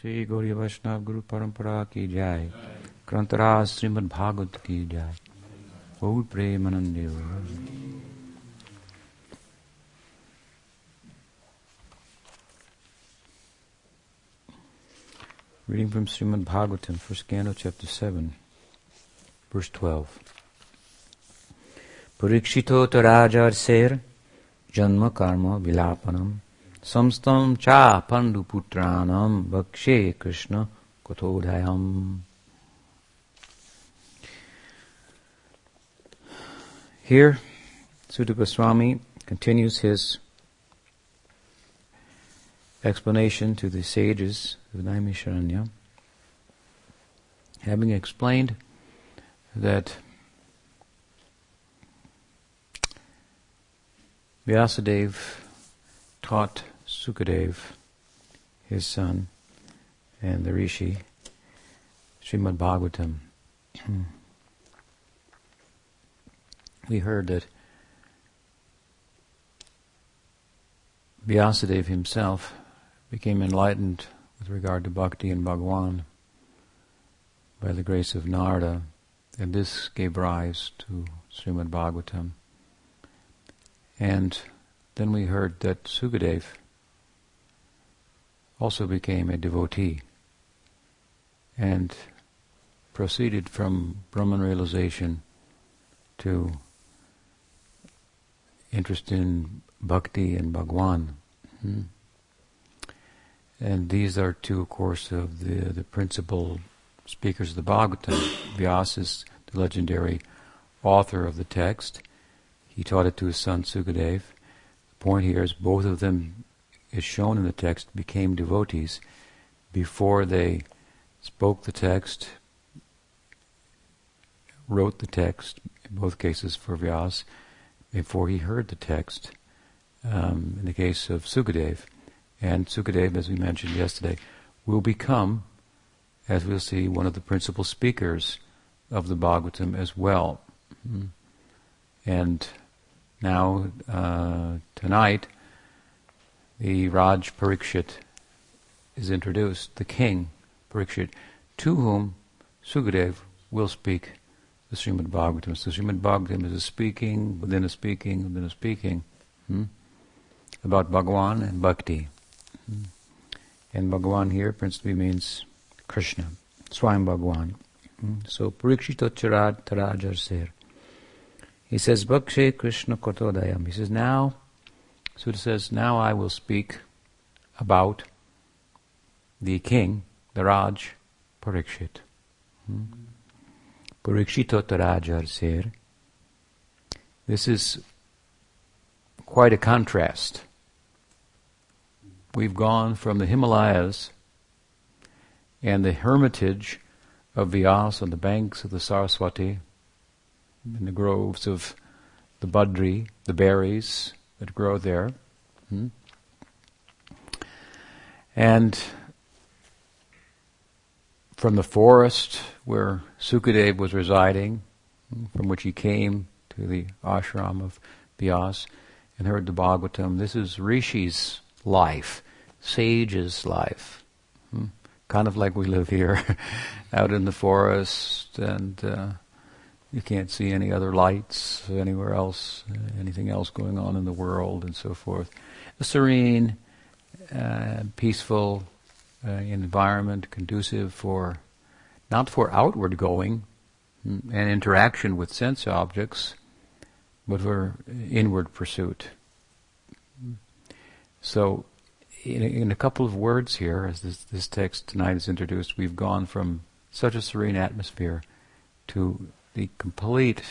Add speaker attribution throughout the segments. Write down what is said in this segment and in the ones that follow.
Speaker 1: श्री गौरी वैष्णव गुरु परंपरा की जाय ग्रंथराज श्रीमद भागवत की जाय बहुत प्रेमानंदे Reading from Srimad Bhagavatam, first canto, chapter 7, verse 12. Parikshito tarajar ser janma karma vilapanam samstam cha pandu putranam vakshe krishna kotodhayam. Here, Suta Goswami continues his explanation to the sages of Naimisharanya, having explained that Vyasadeva taught Sukadev, his son, and the Rishi, Srimad Bhagavatam. we heard that Vyasadeva himself became enlightened with regard to bhakti and Bhagwan by the grace of Narada, and this gave rise to Srimad Bhagavatam. And then we heard that Sukadev also became a devotee and proceeded from Brahman realization to interest in bhakti and Bhagwan. Hmm. And these are two, of course, of the, the principal speakers of the Bhagavatam. Vyasa is the legendary author of the text. He taught it to his son Sukadev. The point here is both of them, is shown in the text, became devotees before they spoke the text, wrote the text, in both cases for Vyas, before he heard the text. Um, in the case of Sukadev, and Sukadev, as we mentioned yesterday, will become, as we'll see, one of the principal speakers of the Bhagavatam as well. Mm-hmm. And now, uh, tonight, the Raj Parikshit is introduced, the king Parikshit, to whom Sukadev will speak the Srimad Bhagavatam. So Srimad Bhagavatam is a speaking within a speaking within a speaking hmm, about Bhagwan and Bhakti. And Bhagavan here principally means Krishna, Swayam Bhagavan. So Parikshito Charad Tarajar. He says, Bhakshe Krishna Kotodayam. He says, now, Suta says, now I will speak about the king, the Raj, Parikshit. Hmm? Parikshito Tarajar Ser. This is quite a contrast we've gone from the Himalayas and the hermitage of Vyas on the banks of the Saraswati, in the groves of the Badri, the berries that grow there. Hmm? And from the forest where Sukadev was residing, hmm, from which he came to the ashram of Vyas and heard the Bhagavatam, this is Rishi's life, sage's life. Hmm? Kind of like we live here, out in the forest, and uh, you can't see any other lights anywhere else, anything else going on in the world, and so forth. A serene, uh, peaceful uh, environment, conducive for not for outward going hmm, and interaction with sense objects, but for inward pursuit. So, in, in, a couple of words here, as this, this text tonight is introduced, we've gone from such a serene atmosphere to the complete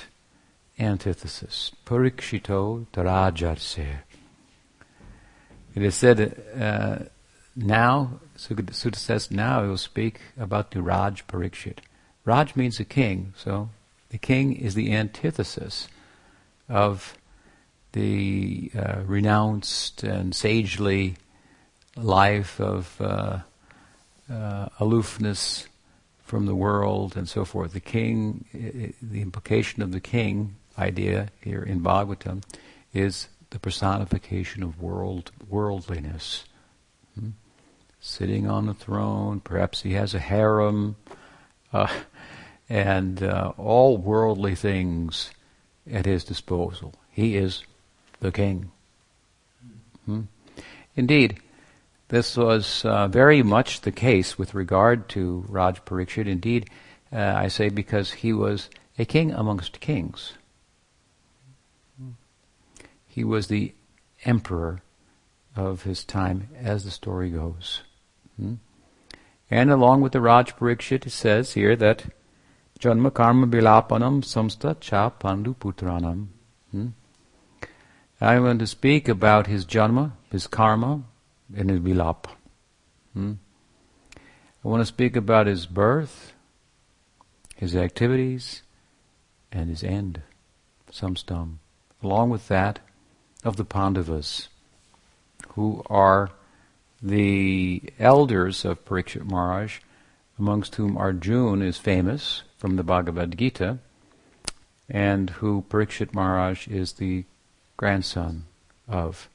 Speaker 1: antithesis. Parikshito tarajarse. It is said, uh, now, Suta says, now I will speak about the Raj Parikshit. Raj means a king, so the king is the antithesis of the uh, renounced and sagely life of uh, uh, aloofness from the world and so forth. The king, the implication of the king idea here in Bhagavatam is the personification of world worldliness. Hmm? sitting on the throne. Perhaps he has a harem, uh, and uh, all worldly things at his disposal. He is the king. Hmm? Indeed, this was uh, very much the case with regard to Raj Parikshit. Indeed, uh, I say because he was a king amongst kings. He was the emperor of his time, as the story goes. Hmm? And along with the Raj Parikshit, it says here that Janma Karma Bilapanam Samsta Cha Pandu Putranam. Hmm? I want to speak about his Janma, his karma, and his Bilap. Hmm? I want to speak about his birth, his activities, and his end, samstam. Along with that, of the Pandavas, who are the elders of Parikshit Maharaj, amongst whom Arjun is famous from the Bhagavad Gita, and who Parikshit Maharaj is the grandson of.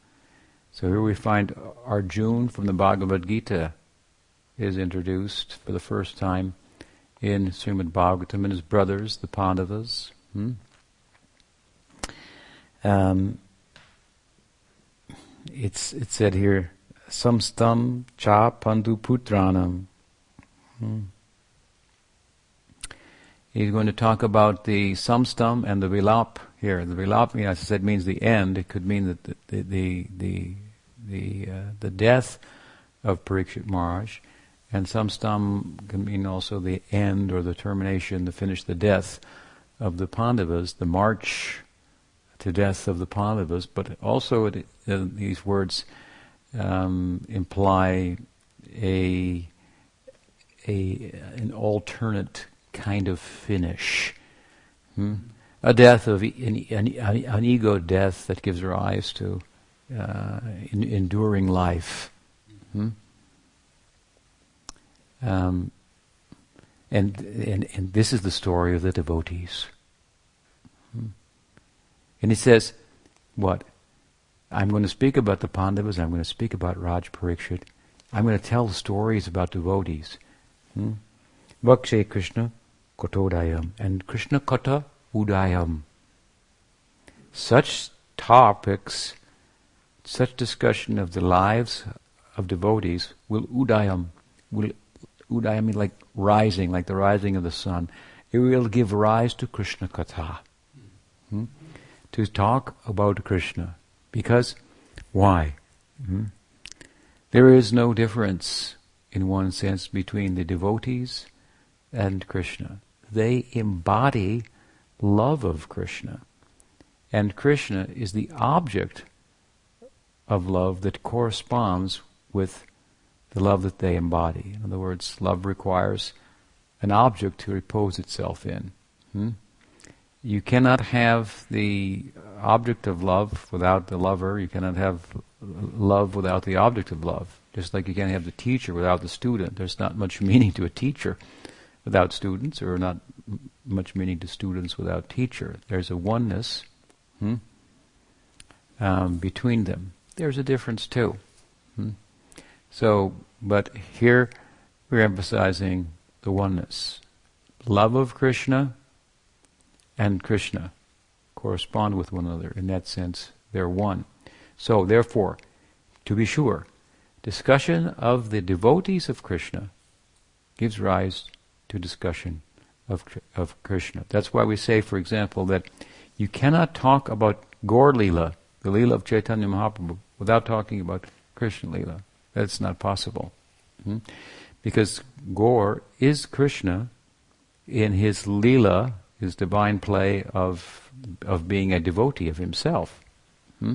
Speaker 1: So here we find Arjun from the Bhagavad Gita is introduced for the first time in Srimad Bhagavatam and his brothers, the Pandavas. Hmm? Um, it's it said here, samstam cha pandu putranam. Hmm. He's going to talk about the samstam and the vilap here. The vilap, as I said, means the end. It could mean that the the the the the, uh, the death of Parikshit Maharaj, and samstam can mean also the end or the termination, the finish, the death of the Pandavas, the march to death of the Pandavas, but also it, uh, these words um, imply a, a an alternate kind of finish. Hmm? A death of an, an, an, ego death that gives rise to uh, in, enduring life. Hmm? Um, and, and and this is the story of the devotees. Hmm? And he says, what? I'm going to speak about the Pandavas, I'm going to speak about Raj I'm going to tell stories about devotees. Hmm? Krishna Kotodayam and Krishna Kota Udayam. Such topics, such discussion of the lives of devotees will udayam, will udayam mean like rising, like the rising of the sun. It will give rise to Krishna Katha. Hmm? to talk about Krishna. Because, why? Hmm? There is no difference, in one sense, between the devotees and Krishna. They embody love of Krishna. And Krishna is the object of love that corresponds with the love that they embody. In other words, love requires an object to repose itself in. Hmm? you cannot have the object of love without the lover. You cannot have love without the object of love. Just like you can't have the teacher without the student. There's not much meaning to a teacher without students, or not much meaning to students without teacher. There's a oneness hmm, um, between them. There's a difference too. Hmm? So, but here we're emphasizing the oneness. Love of Krishna and Krishna correspond with one another. In that sense, they're one. So, therefore, to be sure, discussion of the devotees of Krishna gives rise to discussion of, of Krishna. That's why we say, for example, that you cannot talk about Gaur the Leela of Chaitanya Mahaprabhu, without talking about Krishna Leela. That's not possible. Hmm? Because Gaur is Krishna in his Leela his divine play of of being a devotee of himself. Hmm?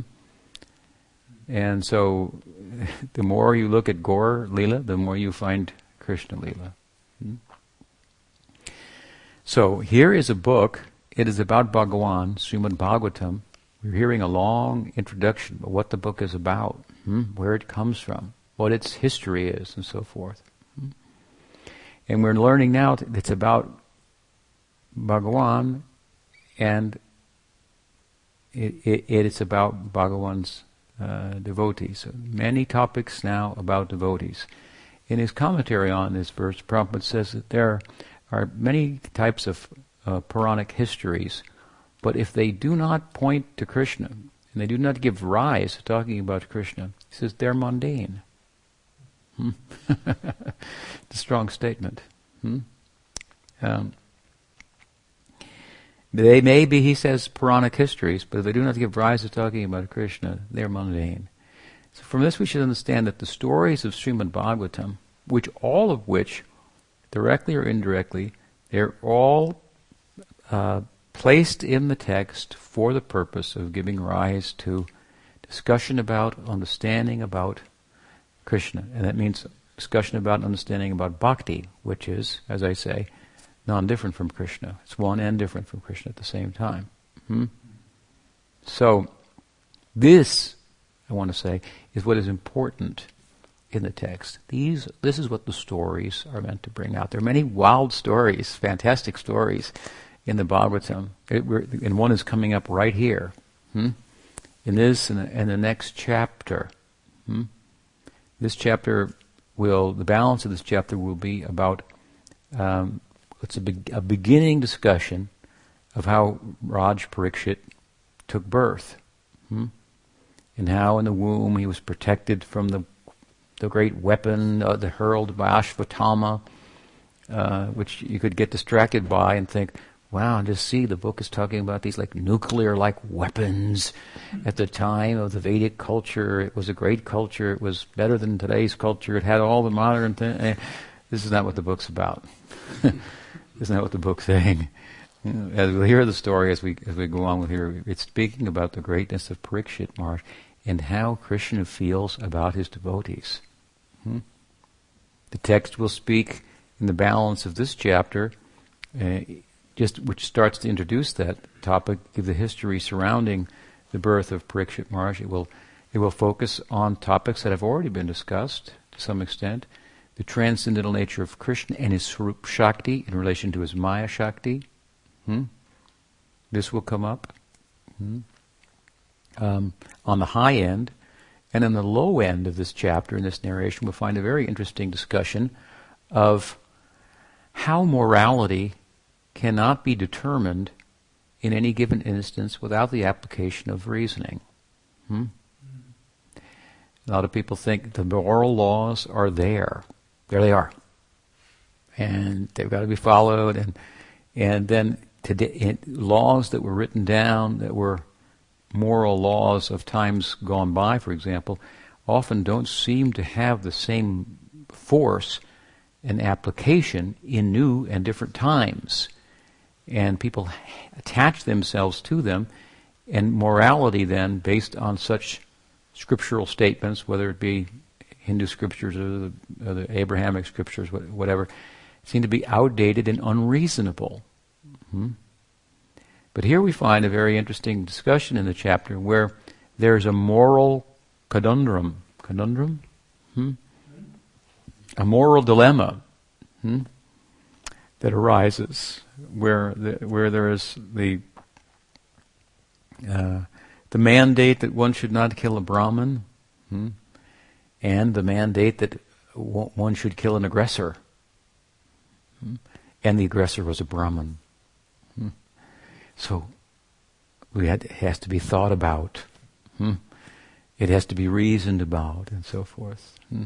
Speaker 1: And so, the more you look at Gaur Lila, the more you find Krishna Lila. Hmm? So here is a book. It is about Bhagawan, Srimad Bhagavatam. We're hearing a long introduction of what the book is about, hmm? where it comes from, what its history is, and so forth. Hmm? And we're learning now that it's about Bhagawan, and it, it, it is about Bhagawan's uh, devotees. Many topics now about devotees. in his commentary on this verse, Prabhupada says that there are many types of uh, Puranic histories, but if they do not point to Krishna, and they do not give rise to talking about Krishna, he says they're mundane. Hmm? it's a strong statement. Hmm? Um, they may be, he says, Puranic histories, but if they do not give rise to talking about Krishna, they're mundane. So from this we should understand that the stories of Srimad Bhagavatam, which all of which, directly or indirectly, they're all uh, placed in the text for the purpose of giving rise to discussion about, understanding about Krishna. And that means discussion about understanding about bhakti, which is, as I say, non-different from Krishna. It's one and different from Krishna at the same time. Hmm? So, this, I want to say, is what is important in the text. These, this is what the stories are meant to bring out. There are many wild stories, fantastic stories in the Bhagavatam, it, and one is coming up right here. Hmm? In this and the, the, next chapter. Hmm? This chapter will, the balance of this chapter will be about, um, it's a, be- a beginning discussion of how Raj took birth. Hmm? And how in the womb he was protected from the the great weapon uh, that hurled by Ashvatthama, uh, which you could get distracted by and think, wow, and just see the book is talking about these like nuclear like weapons. At the time of the Vedic culture, it was a great culture. It was better than today's culture. It had all the modern things. Eh, this is not what the book's about. this is not what the book's saying. As we'll hear the story as we as we go on with here, it's speaking about the greatness of Parikshit Maharaj and how Krishna feels about his devotees. Hmm? The text will speak in the balance of this chapter uh, just which starts to introduce that topic, give the history surrounding the birth of Parikshit Maharaj. It will, it will focus on topics that have already been discussed to some extent. The transcendental nature of Krishna and his Swarup Shakti in relation to his Maya Shakti. Hmm? This will come up. Hmm? Um, on the high end, and on the low end of this chapter, in this narration, we'll find a very interesting discussion of how morality cannot be determined in any given instance without the application of reasoning. Hmm? A lot of people think the moral laws are there. There they are. And they've got to be followed. And, and then today, laws that were written down that were moral laws of times gone by, for example, often don't seem to have the same force and application in new and different times and people attach themselves to them, and morality then, based on such scriptural statements, whether it be Hindu scriptures or the, or the Abrahamic scriptures, whatever, seem to be outdated and unreasonable. Hmm? But here we find a very interesting discussion in the chapter where there's a moral conundrum. Conundrum? Hmm? A moral dilemma. Hmm? That arises where the, where there is the uh, the mandate that one should not kill a Brahmin, hmm, and the mandate that one should kill an aggressor, hmm, and the aggressor was a Brahmin. Hmm. So we had, it has to be thought about. Hmm. It has to be reasoned about, and so forth. Hmm.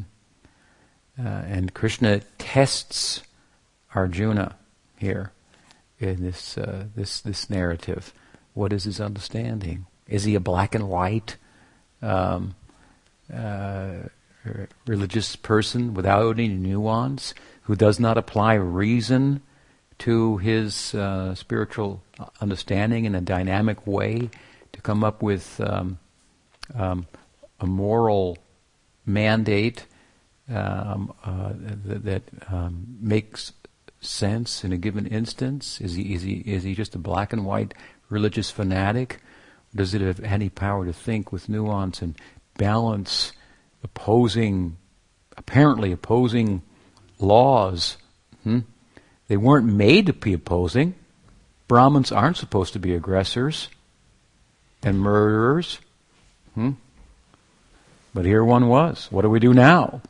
Speaker 1: Uh, and Krishna tests Arjuna here in this uh, this this narrative. What is his understanding? Is he a black and white um, uh, religious person without any nuance, who does not apply reason to his uh, spiritual understanding in a dynamic way to come up with um, um, a moral mandate um, uh, that, that um, makes sense in a given instance? Is he, is he, is he just a black and white religious fanatic? Does it have any power to think with nuance and balance opposing, apparently opposing laws? Hmm? They weren't made to be opposing. Brahmins aren't supposed to be aggressors and murderers. Hmm? But here one was. What do we do now?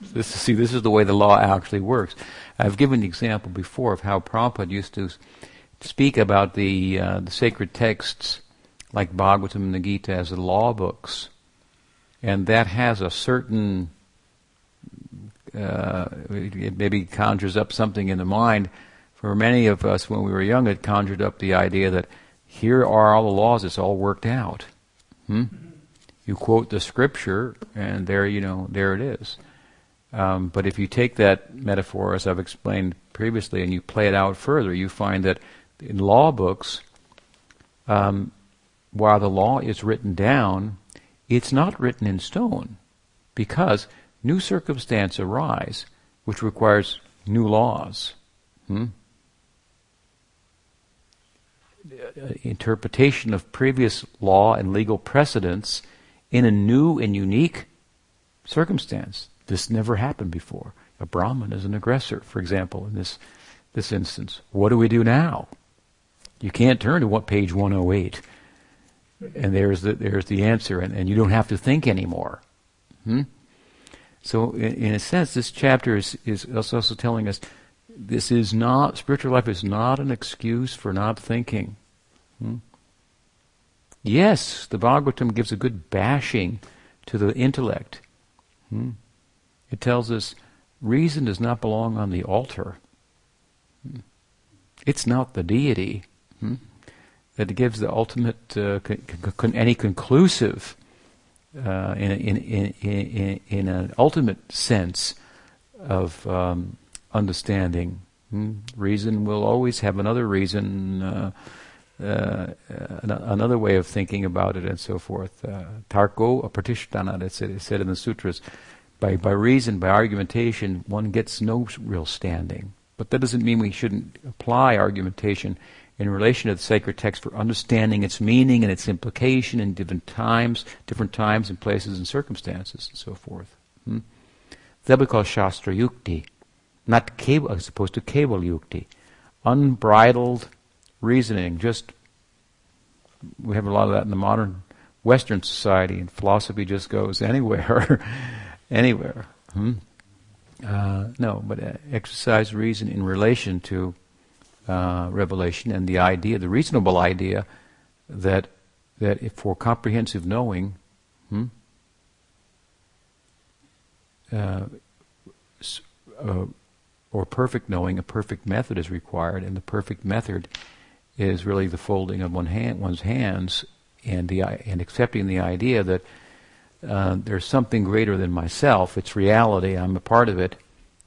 Speaker 1: This, see, this is the way the law actually works. I've given the example before of how Prabhupada used to speak about the, uh, the sacred texts like Bhagavatam and the Gita as the law books. And that has a certain, uh, it maybe conjures up something in the mind. For many of us, when we were young, it conjured up the idea that here are all the laws, it's all worked out. Hmm? You quote the scripture, and there, you know, there it is. Um, but if you take that metaphor, as I've explained previously, and you play it out further, you find that in law books, um, while the law is written down, it's not written in stone because new circumstances arise which requires new laws. Hmm? Interpretation of previous law and legal precedents in a new and unique circumstance. This never happened before. A Brahmin is an aggressor, for example, in this, this instance. What do we do now? You can't turn to what page 108 and there's the, there's the answer, and, and you don't have to think anymore. Hmm? So, in, in, a sense, this chapter is, is also telling us this is not, spiritual life is not an excuse for not thinking. Hmm? Yes, the Bhagavatam gives a good bashing to the intellect. Hmm? It tells us reason does not belong on the altar. It's not the deity. Hmm? that gives the ultimate, uh, con- con- any conclusive, uh, in, in, in, in, in an ultimate sense of um, understanding. Hmm? Reason will always have another reason, uh, uh another way of thinking about it, and so forth. Uh, tarko pratishtana, it's said in the sutras. By, by reason, by argumentation, one gets no real standing. But that doesn't mean we shouldn't apply argumentation in relation to the sacred text for understanding its meaning and its implication in different times, different times and places and circumstances and so forth. Hmm? That we call Shastra Yukti, not keval, as opposed to keval Yukti. Unbridled reasoning, just, we have a lot of that in the modern Western society, and philosophy just goes anywhere, anywhere. Hmm? Uh, no, but uh, exercise reason in relation to uh, revelation and the idea, the reasonable idea, that that if for comprehensive knowing, hmm, uh, uh, or perfect knowing, a perfect method is required, and the perfect method is really the folding of one hand, one's hands, and the and accepting the idea that uh, there's something greater than myself. It's reality. I'm a part of it,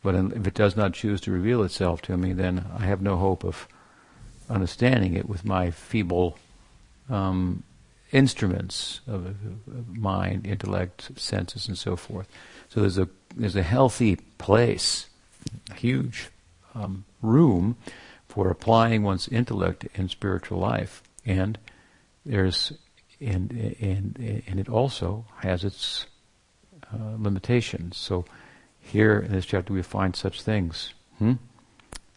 Speaker 1: but if it does not choose to reveal itself to me, then I have no hope of understanding it with my feeble um, instruments of, mind, intellect, senses, and so forth. So there's a there's a healthy place, a huge um, room for applying one's intellect in spiritual life, and there's and and and it also has its uh, limitations. So here in this chapter we find such things. Hmm?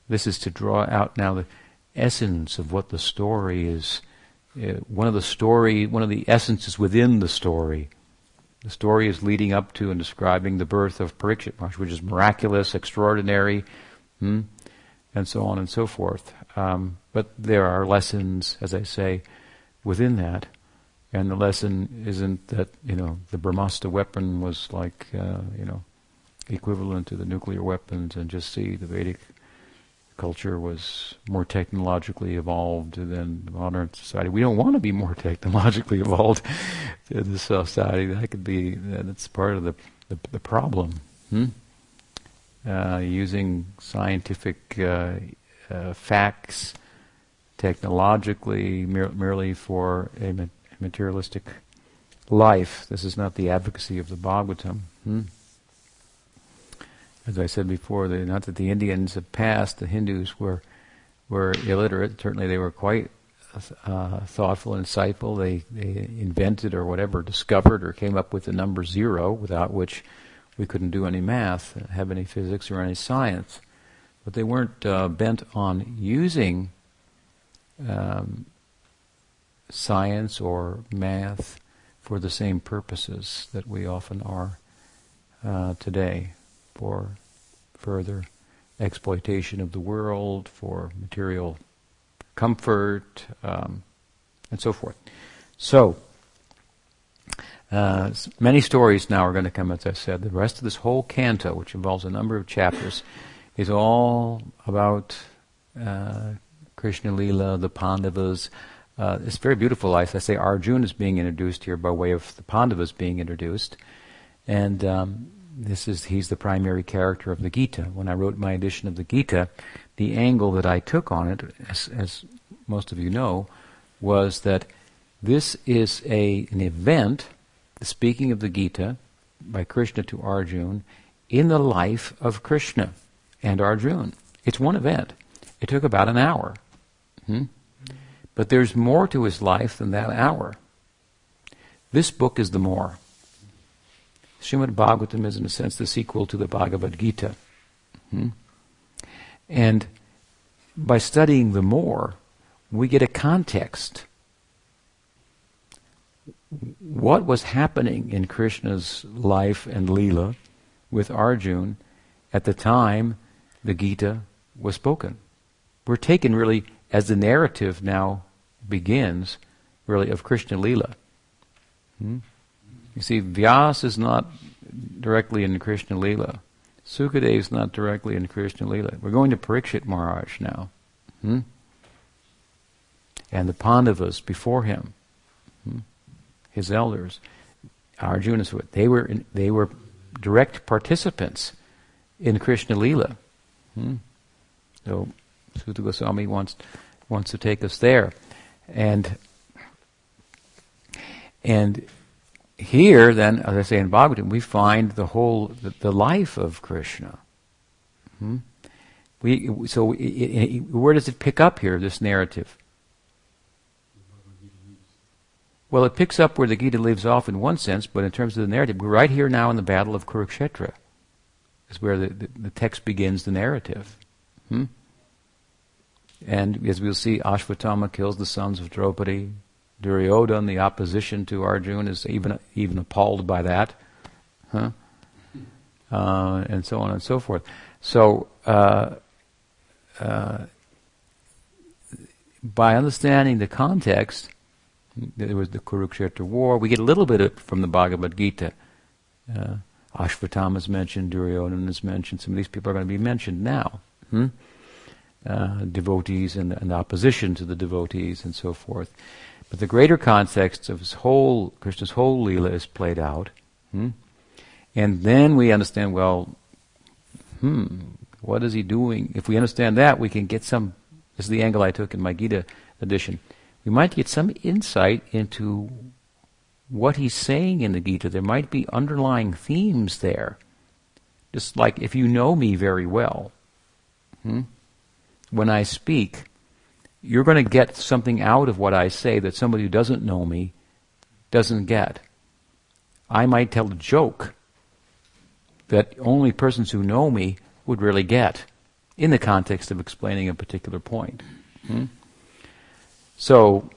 Speaker 1: This is to draw out now the essence of what the story is. Uh, one of the story, one of the essences within the story. The story is leading up to and describing the birth of Parikshit Maharaj, which is miraculous, extraordinary, hmm? and so on and so forth. Um, but there are lessons, as I say, within that. And the lesson isn't that, you know, the Brahmastra weapon was like, uh, you know, equivalent to the nuclear weapons and just see the Vedic culture was more technologically evolved than modern society. We don't want to be more technologically evolved in the society. That could be that's part of the the, the problem. Hmm? Uh, using scientific uh, uh, facts technologically mer- merely for a materialistic life. This is not the advocacy of the Bhagavatam. Hmm? as I said before, the, not that the Indians have passed, the Hindus were were illiterate. Certainly, they were quite uh, thoughtful and insightful. They they invented or whatever, discovered or came up with the number zero, without which we couldn't do any math, have any physics or any science. But they weren't uh, bent on using um, science or math for the same purposes that we often are uh, today. for further exploitation of the world, for material comfort, um, and so forth. So, uh, many stories now are going to come, as I said. The rest of this whole canto, which involves a number of chapters, is all about uh, Krishna Lila, the Pandavas. Uh, it's very beautiful. I say, Arjuna is being introduced here by way of the Pandavas being introduced. And um, this is he's the primary character of the Gita. When I wrote my edition of the Gita, the angle that I took on it, as, as most of you know, was that this is a an event, the speaking of the Gita by Krishna to Arjuna, in the life of Krishna and Arjuna. It's one event. It took about an hour. Hmm? But there's more to his life than that hour. This book is the more. Srimad Bhagavatam is, in a sense, the sequel to the Bhagavad Gita. Hmm? And by studying the more, we get a context. What was happening in Krishna's life and Leela with Arjun at the time the Gita was spoken? We're taken really as the narrative now begins, really, of Krishna Leela. Hmm? You see, Vyas is not directly in Krishna Lila. Sukadeva is not directly in Krishna Lila. We're going to Parikshit Maharaj now. Hmm? And the Pandavas before him, hmm? his elders, Arjuna, they were in, they were direct participants in Krishna Lila. Hmm? So Suta Goswami wants wants to take us there, and and here, then, as I say in Bhagavatam, we find the whole, the, the life of Krishna. Hmm? We, so, it, it, where does it pick up here, this narrative? Well, it picks up where the Gita leaves off in one sense, but in terms of the narrative, we're right here now in the Battle of Kurukshetra. Is where the, the, the text begins the narrative. Hmm? And as we'll see, Ashwatthama kills the sons of Draupadi. Duryodhan, the opposition to Arjuna, is even even appalled by that, huh? Uh, and so on and so forth. So, uh, uh, by understanding the context, there was the Kurukshetra war. We get a little bit from the Bhagavad Gita. Uh, Ashwatthama is mentioned, Duryodhana is mentioned. Some of these people are going to be mentioned now. Hmm? Uh, devotees and, and opposition to the devotees and so forth. But the greater context of his whole, Krishna's whole Leela is played out. Hmm? And then we understand, well, hmm, what is he doing? If we understand that, we can get some, this is the angle I took in my Gita edition, we might get some insight into what he's saying in the Gita. There might be underlying themes there. Just like if you know me very well, hmm, when I speak, you're going to get something out of what I say that somebody who doesn't know me doesn't get. I might tell a joke that only persons who know me would really get in the context of explaining a particular point. Hmm? So,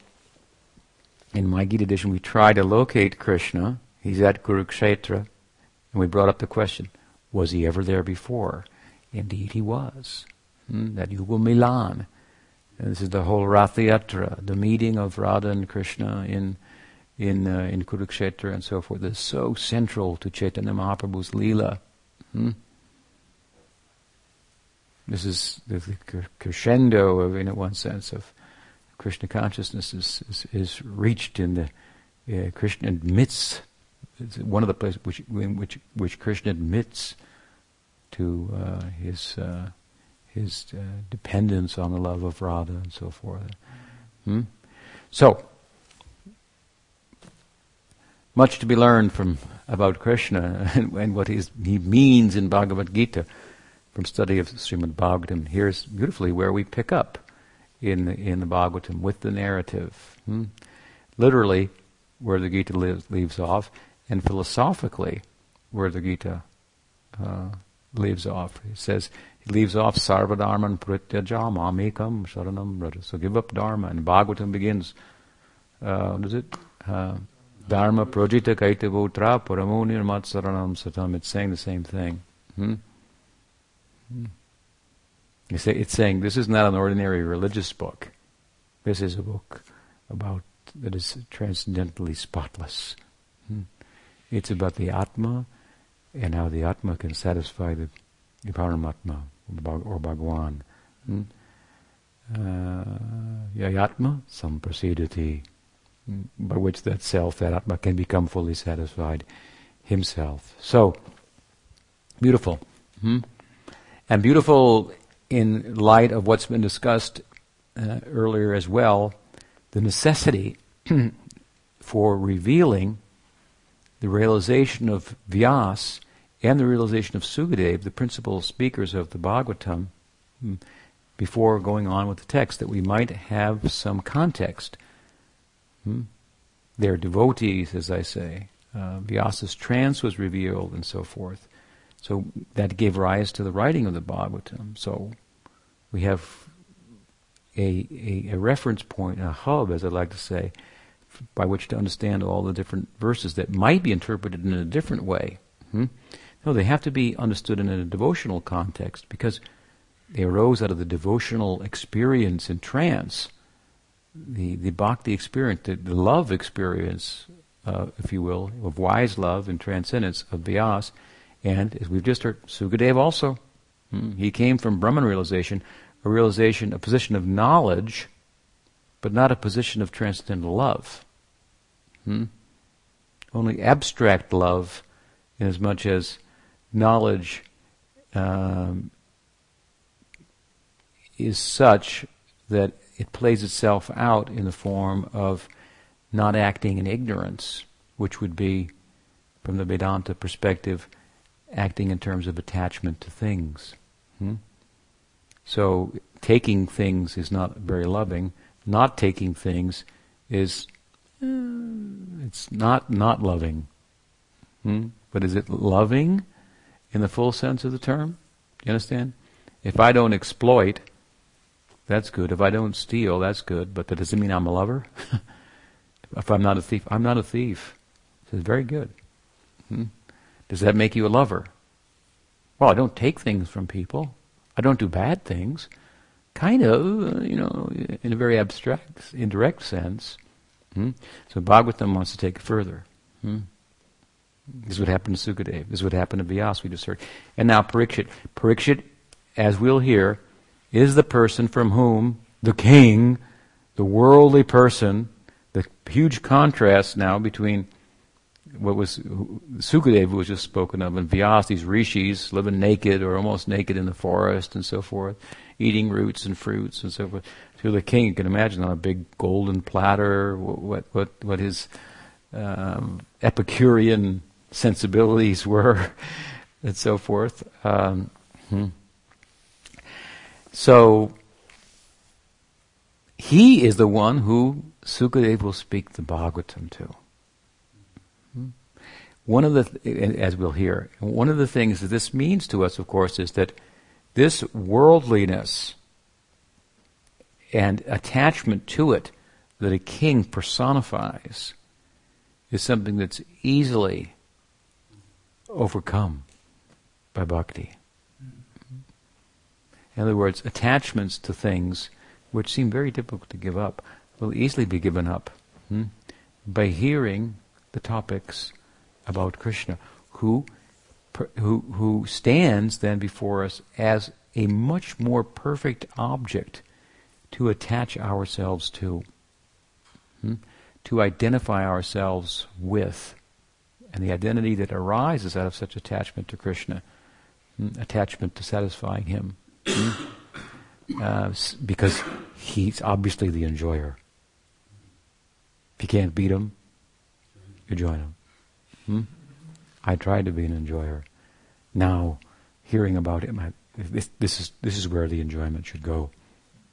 Speaker 1: in my Gita edition, we try to locate Krishna. He's at Kurukshetra, and we brought up the question: Was he ever there before? Indeed, he was. Hmm? That Yugal Milan and this is the whole Rath Yatra, the meeting of Radha and Krishna in in uh, in Kurukshetra and so forth. Is so central to Chaitanya Mahaprabhu's Leela. Hmm? This is the, the, crescendo of, in one sense, of Krishna consciousness is is, is reached in the uh, Krishna admits. It's one of the places which which which Krishna admits to uh, his uh, his uh, dependence on the love of Radha and so forth. Hmm? So, much to be learned from about Krishna and, and what he means in Bhagavad Gita from study of Srimad Bhagavatam. Here's beautifully where we pick up in the, in the Bhagavatam with the narrative. Hmm? Literally, where the Gita leaves off, and philosophically, where the Gita uh, leaves off. He says, he leaves off Sarvadharman Prityaja Mamekam Sharanam Raja. So give up Dharma. And Bhagavatam begins, uh, what is it? Uh, Dharma Projita Kaitavotra Paramunir Matsaranam Satam. It's saying the same thing. Hmm? Hmm. It's saying this is not an ordinary religious book. This is a book about that is transcendently spotless. Hmm? It's about the Atma and how the Atma can satisfy the, the Paramatma or Bhagwan. Hmm? Uh, Yayatma hmm? by which that self, that Atma, can become fully satisfied himself. So, beautiful. Hmm? And beautiful in light of what's been discussed uh, earlier as well, the necessity for revealing the realization of Vyas and the realization of Sukadev, the principal speakers of the Bhagavatam, hmm, before going on with the text, that we might have some context. Hmm? They're devotees, as I say. Uh, Vyasa's trance was revealed and so forth. So that gave rise to the writing of the Bhagavatam. So we have a, a, a reference point, a hub, as I'd like to say, by which to understand all the different verses that might be interpreted in a different way. Hmm? No, they have to be understood in a devotional context because they arose out of the devotional experience in trance, the, the bhakti experience, the, the love experience, uh, if you will, of wise love and transcendence of Vyas. And as we've just heard, Sukadev also. Hmm? He came from Brahman realization, a realization, a position of knowledge, but not a position of transcendental love. Hmm? Only abstract love, in as much as knowledge um, is such that it plays itself out in the form of not acting in ignorance, which would be, from the Vedanta perspective, acting in terms of attachment to things. Hmm? So taking things is not very loving. Not taking things is uh, it's not not loving. Hmm? But is it loving in the full sense of the term? You understand? If I don't exploit, that's good. If I don't steal, that's good. But that doesn't mean I'm a lover. if I'm not a thief, I'm not a thief. It's very good. Hmm? Does that make you a lover? Well, I don't take things from people. I don't do bad things. Kind of, you know, in a very abstract, indirect sense. Hmm? So Bhagavatam wants to take it further. Hmm? This is what happened to Sukadev. This is what happened to Vyas, we just heard. And now Parikshit. Parikshit, as we'll hear, is the person from whom the king, the worldly person, the huge contrast now between what was Sukadev was just spoken of, and Vyas, these rishis living naked or almost naked in the forest and so forth, eating roots and fruits and so forth. To the king, you can imagine on a big golden platter what what what his um, Epicurean sensibilities were, and so forth. Um, hmm. So he is the one who Sukadev will speak the Bhagavatam to. Hmm. One of the, as we'll hear, one of the things that this means to us, of course, is that this worldliness and attachment to it that a king personifies is something that's easily overcome by bhakti. In other words, attachments to things which seem very difficult to give up will easily be given up hmm, by hearing the topics about Krishna, who, who, who stands then before us as a much more perfect object to attach ourselves to, hmm, to identify ourselves with, and the identity that arises out of such attachment to Krishna, hmm, attachment to satisfying Him. Hmm? Uh, because he's obviously the enjoyer. If you can't beat him, you join him. Hmm? I tried to be an enjoyer. Now, hearing about him, this, this, is this is where the enjoyment should go.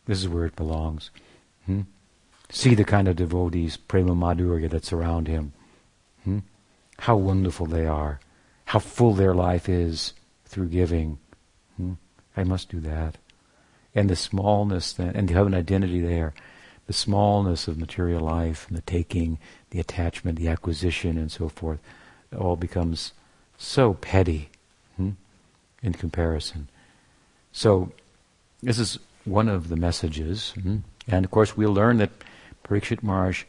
Speaker 1: This is where it belongs. Hmm? See the kind of devotees, prema madhurya, that surround him. Hmm? How wonderful they are. How full their life is through giving. Hmm? I must do that. And the smallness, then, and to have an identity there, the smallness of material life, and the taking, the attachment, the acquisition, and so forth, all becomes so petty. Hmm? in comparison. So, this is one of the messages. Mm-hmm. And of course, we'll learn that Parikshit Maharaj,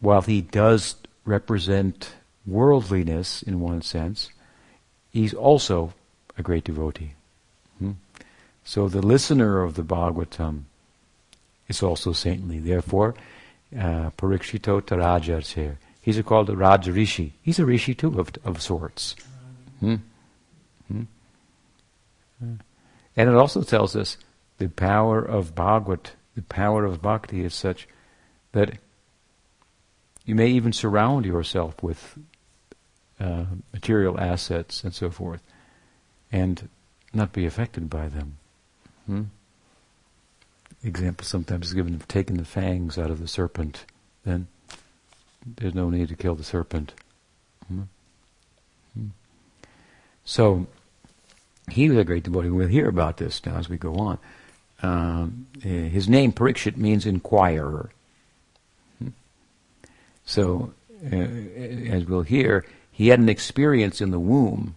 Speaker 1: while he does represent worldliness in one sense, he's also a great devotee. Hmm? So the listener of the Bhagavatam is also saintly. Therefore, uh, Parikshito Tarajarche. He's called a Raj Rishi. He's a Rishi too, of, of sorts. Hmm? Hmm? And it also tells us the power of Bhagavat, the power of bhakti is such that you may even surround yourself with uh, material assets and so forth, and not be affected by them. Hmm? Example sometimes is given of taking the fangs out of the serpent, then there's no need to kill the serpent. Hmm? Hmm. So, he was a great devotee. We'll hear about this now as we go on. Um, eh, his name, Parikshit, means inquirer. Hmm. So, uh, as we'll hear, he had an experience in the womb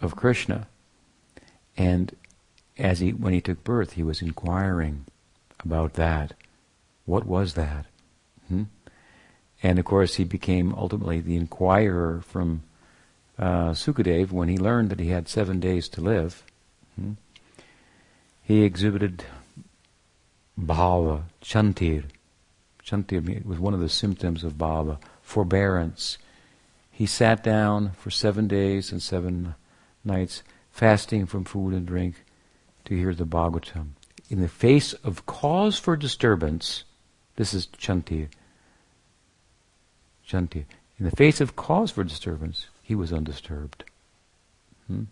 Speaker 1: of Krishna, and as he when he took birth, he was inquiring about that. What was that? Hmm? And of course, he became ultimately the inquirer from uh, Sukadev when he learned that he had seven days to live. Hmm? He exhibited bhava, kshantir. Kshantir was one of the symptoms of bhava, forbearance, he sat down for seven days and seven nights, fasting from food and drink, to hear the Bhagavatam. In the face of cause for disturbance, this is kshanti. kshanti. In the face of cause for disturbance, he was undisturbed. Hmm?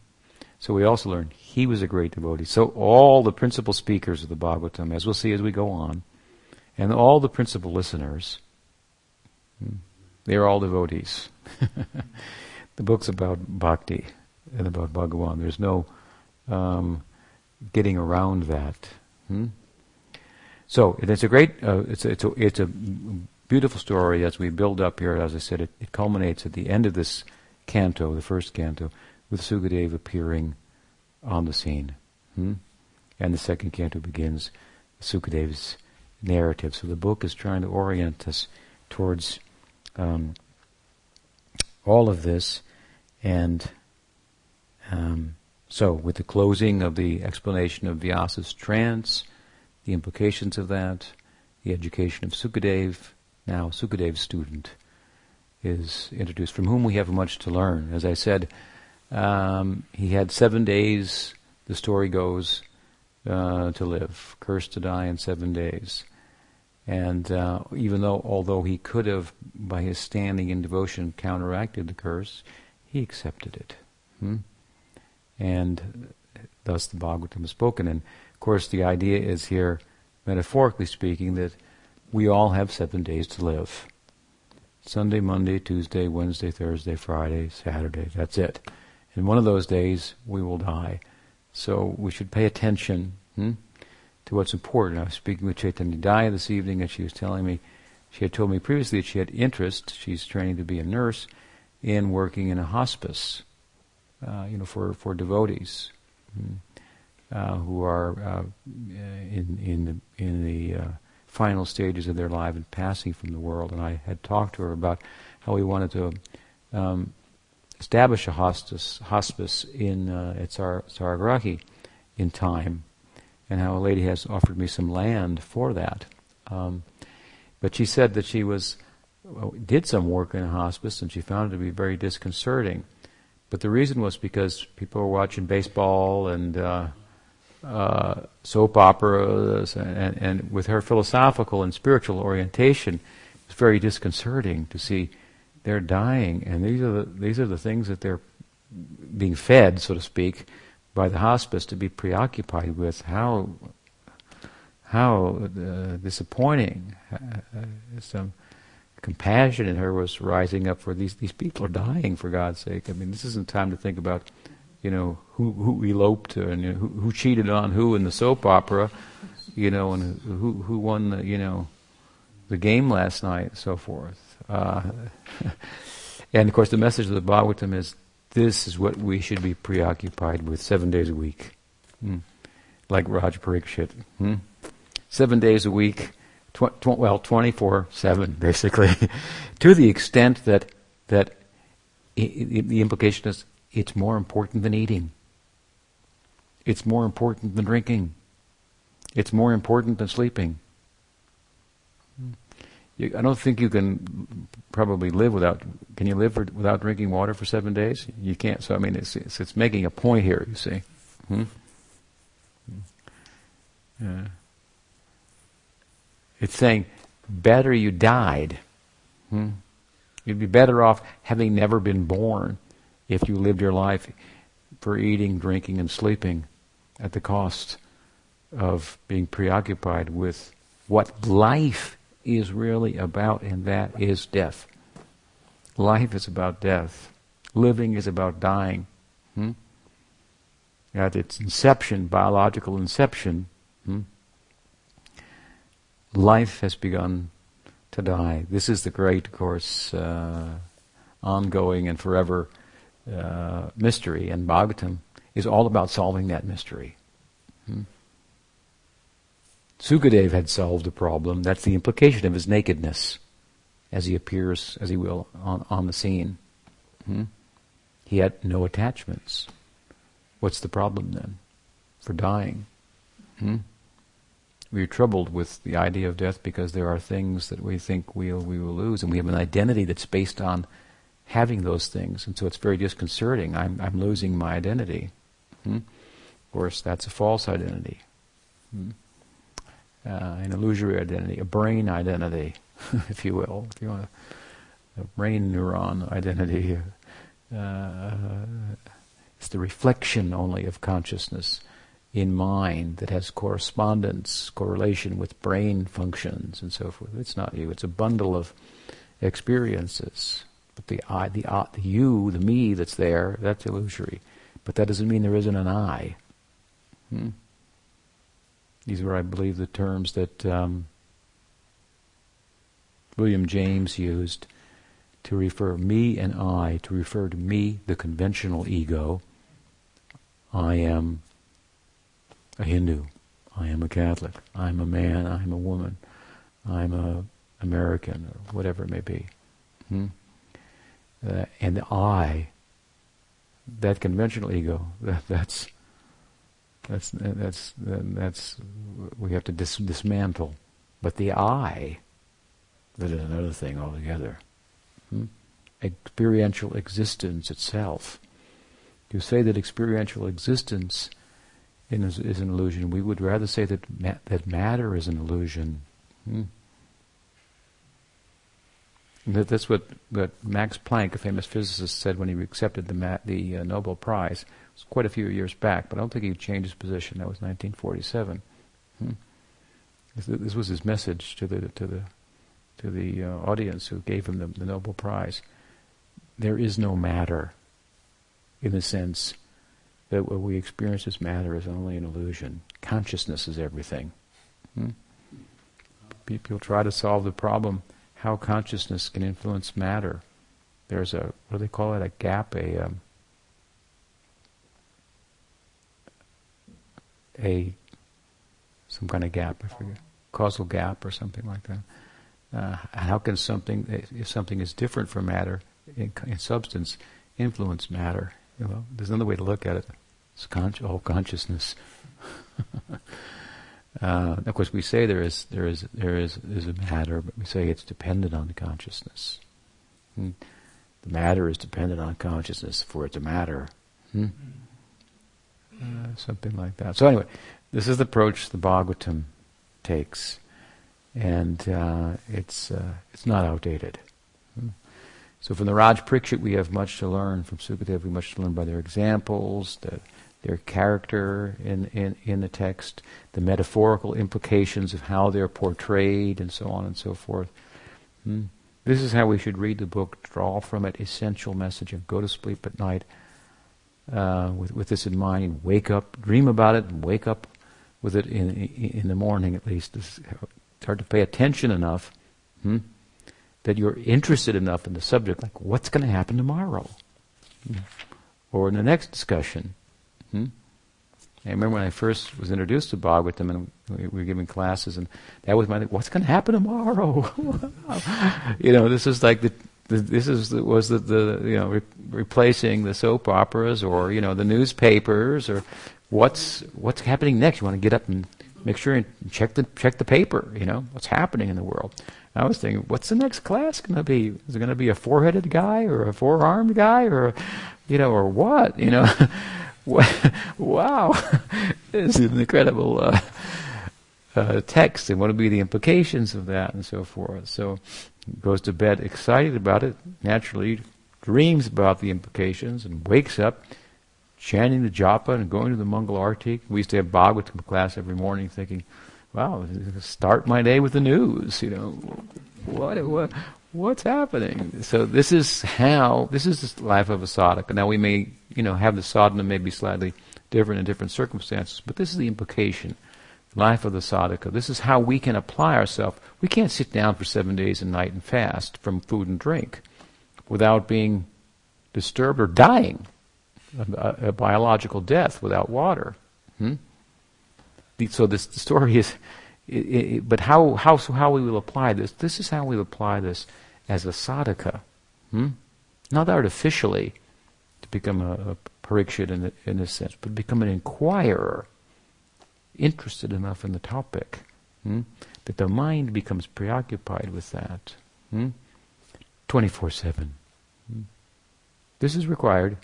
Speaker 1: So we also learn he was a great devotee. So all the principal speakers of the Bhagavatam, as we'll see as we go on, and all the principal listeners, hmm, they are all devotees. the book's about bhakti and about Bhagawan. There's no um, getting around that. Hmm? So it's a great, uh, it's, a, it's, a, it's a beautiful story as we build up here. As I said, it, it culminates at the end of this canto, the first canto, with Sukadeva appearing on the scene. Hmm? And the second canto begins Sukadeva's narrative. So the book is trying to orient us towards um, all of this. And um, so, with the closing of the explanation of Vyasa's trance, the implications of that, the education of Sukadev, now Sukadev's student is introduced, from whom we have much to learn. As I said, um, he had seven days, the story goes, uh, to live, cursed to die in seven days. And uh, even though, although he could have, by his standing in devotion, counteracted the curse, he accepted it. Hmm? And thus the Bhagavatam is spoken. And of course, the idea is here, metaphorically speaking, that we all have seven days to live. Sunday, Monday, Tuesday, Wednesday, Thursday, Friday, Saturday. That's it. And one of those days we will die. So we should pay attention. Hmm? To what's important. I was speaking with Chaitanya Daya this evening, and she was telling me, she had told me previously that she had interest, she's training to be a nurse, in working in a hospice, uh, you know, for, for devotees mm, uh, who are uh, in, in the, in the uh, final stages of their life and passing from the world. And I had talked to her about how we wanted to um, establish a hospice, hospice in uh, at Sar- Saragrahi in time and how a lady has offered me some land for that. Um, but she said that she was did some work in a hospice and she found it to be very disconcerting. But the reason was because people were watching baseball and uh, uh, soap operas, and, and, with her philosophical and spiritual orientation, it was very disconcerting to see they're dying, and these are the, these are the things that they're being fed, so to speak, by the hospice to be preoccupied with how how uh, disappointing. Uh, uh, some compassion in her was rising up for these these people are dying for God's sake. I mean, this isn't time to think about you know who who eloped and you know, who, who cheated on who in the soap opera, you know, and who who won the you know the game last night and so forth. Uh, and of course, the message of the Bhagavatam is This is what we should be preoccupied with seven days a week. Hmm. Like Raj Parikshit. Hmm? Seven days a week, tw- tw- well, 24 7, basically, to the extent that, that I- I- the implication is it's more important than eating. It's more important than drinking. It's more important than sleeping. You, I don't think you can probably live without. Can you live for, without drinking water for seven days? You can't. So I mean, it's it's, it's making a point here. You see. Hmm? Yeah. It's saying, better you died. Hmm? You'd be better off having never been born if you lived your life for eating, drinking, and sleeping at the cost of being preoccupied with what life is really about, and that is death. Life is about death. Living is about dying. Hmm? At its inception, biological inception, hmm? life has begun to die. This is the great, of course, uh, ongoing and forever uh, mystery, and Bhagavatam is all about solving that mystery. Hmm? Sukadev had solved the problem. That's the implication of his nakedness as he appears, as he will, on, on the scene. Hmm? He had no attachments. What's the problem then for dying? Hmm? We are troubled with the idea of death because there are things that we think we'll, we will lose, and we have an identity that's based on having those things, and so it's very disconcerting. I'm, I'm losing my identity. Hmm? Of course, that's a false identity. Uh, an illusory identity, a brain identity, if you will, if you want a, brain neuron identity. Uh, it's the reflection only of consciousness in mind that has correspondence, correlation with brain functions and so forth. It's not you. It's a bundle of experiences. But the I, the, the you, the me that's there, that's illusory. But that doesn't mean there isn't an I. Hmm? These were, I believe, the terms that um, William James used to refer me and I, to refer to me, the conventional ego. I am a Hindu. I am a Catholic. I'm a man. I'm a woman. I'm a American, or whatever it may be. Hmm? Uh, and I, that conventional ego, that, that's that's that's that's we have to dis- dismantle. But the I, that is another thing altogether. Hmm? Experiential existence itself. You say that experiential existence is, is, an illusion. We would rather say that ma- that matter is an illusion. Hmm? That, that's what, what Max Planck, a famous physicist, said when he accepted the, ma- the uh, Nobel Prize. Quite a few years back, but I don't think he changed his position. That was 1947. Hmm? This, this, was his message to the to the to the uh, audience who gave him the, the Nobel Prize. There is no matter, in the sense that what we experience as matter is only an illusion. Consciousness is everything. Hmm? People try to solve the problem how consciousness can influence matter. There's a what do they call it? A gap, a um, a some kind of gap. I forget causal gap or something like that. Uh, how can something, if something is different from matter in, in substance, influence matter? You know, there's another way to look at it. It's con- all consciousness. Uh, of course, we say there is there is there is is a matter, but we say it's dependent on the consciousness. Hmm. The matter is dependent on consciousness for it to matter. Hmm? Uh, something like that. So anyway, this is the approach the Bhagavatam takes, and uh, it's uh, it's not outdated. So from the Raj Parikshit, we have much to learn. From Sukadev, we have much to learn by their examples, the their character in, in, in the text, the metaphorical implications of how they're portrayed, and so on and so forth. Hmm. This is how we should read the book, draw from it essential message, and go to sleep at night uh, with, with this in mind. Wake up, dream about it, and wake up with it in, in, the morning at least. It's hard to pay attention enough hmm, that you're interested enough in the subject, like what's going to happen tomorrow? Hmm. or in the next discussion. Hmm? I remember when I first was introduced to Bhagavatam and we were giving classes, and that was my thing. what's going to happen tomorrow? you know, this is like the this is was the, the you know re- replacing the soap operas or you know the newspapers or what's what's happening next. You want to get up and make sure and check the check the paper. You know what's happening in the world. I was thinking, what's the next class going to be? Is it going to be a four-headed guy or a four-armed guy or, you know, or what? You know, wow, it's an incredible uh, uh, text, and what would be the implications of that, and so forth. So, goes to bed excited about it. Naturally, dreams about the implications, and wakes up chanting the japa and going to the Mangal Arti. We used to have Bhagavatam class every morning, thinking, "Wow, start my day with the news." You know, what what what's happening? So this is how this is the life of a sadhaka. Now we may you know have the sadhana may be slightly different in different circumstances, but this is the implication. Life of the sadhaka. This is how we can apply ourselves. We can't sit down for seven days and night and fast from food and drink without being disturbed or dying a, a biological death without water. Hmm? So this story is it, it, but how, how, so how we will apply this? This is how we apply this as a sadhaka. Hmm? Not artificially to become a, a parikshit in, in a sense, but become an inquirer, interested enough in the topic hmm? that the mind becomes preoccupied with that. Hmm? 24 7. Hmm? This is required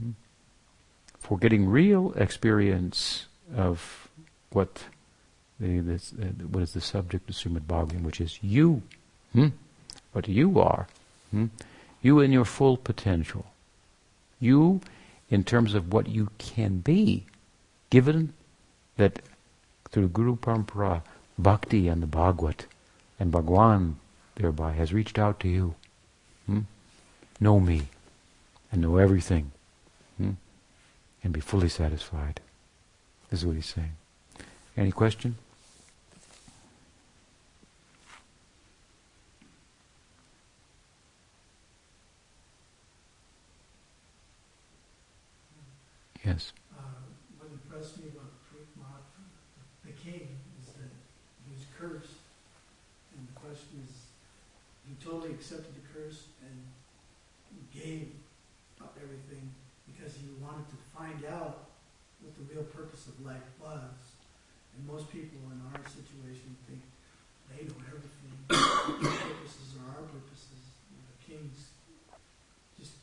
Speaker 1: hmm? for getting real experience of what the, this, uh, what is the subject of Srimad Bhagavatam, which is you. Hmm? What you are. You in your full potential. You in terms of what you can be, given that through Guru Parampara, Bhakti and the Bhagavad, and Bhagwan thereby has reached out to you. Hmm? Know me and know everything hmm? and be fully satisfied. This is what he's saying. Any question? Yes.
Speaker 2: Uh, what impressed me about the king is that he was cursed, and the question is, he totally accepted the curse and gave up everything because he wanted to find out what the real purpose of life was. And most people in our situation think they know everything. our purposes are our purposes. The kings just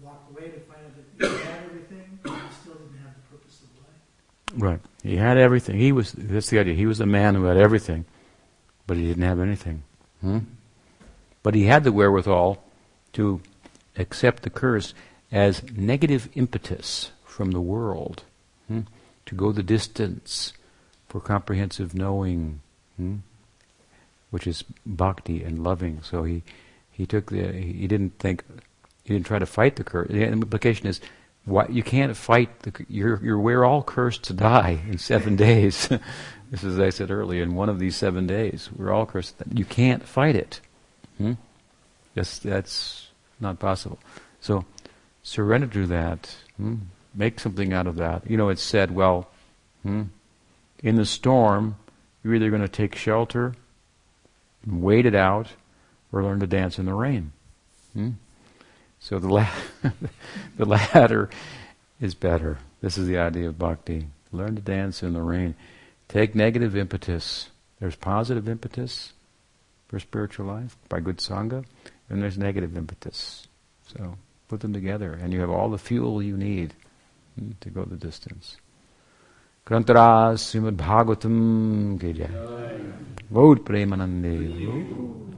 Speaker 2: walk away to find out that he had everything but he still didn't have the purpose of life.
Speaker 1: Right. He had everything. He was. That's the idea. He was a man who had everything, but he didn't have anything. Hmm? But he had the wherewithal to accept the curse as negative impetus from the world, hmm? to go the distance for comprehensive knowing, hmm? which is bhakti and loving. So he he took the he didn't think he didn't try to fight the curse. The implication is why, you can't fight. The, you're, you're, we're all cursed to die in seven days. this is, as I said earlier, in one of these seven days, we're all cursed. You can't fight it. Hmm? That's, that's not possible. So, surrender to that. Hmm? Make something out of that. You know, it's said, well, hmm? in the storm, you're either going to take shelter and wait it out or learn to dance in the rain. Hmm? So the, la- the latter is better. This is the idea of bhakti. Learn to dance in the rain. Take negative impetus. There's positive impetus for spiritual life by good sangha, and there's negative impetus. So put them together, and you have all the fuel you need hmm, to go the distance. Grantara Srimad Bhagavatam Ke Jai. Premanande.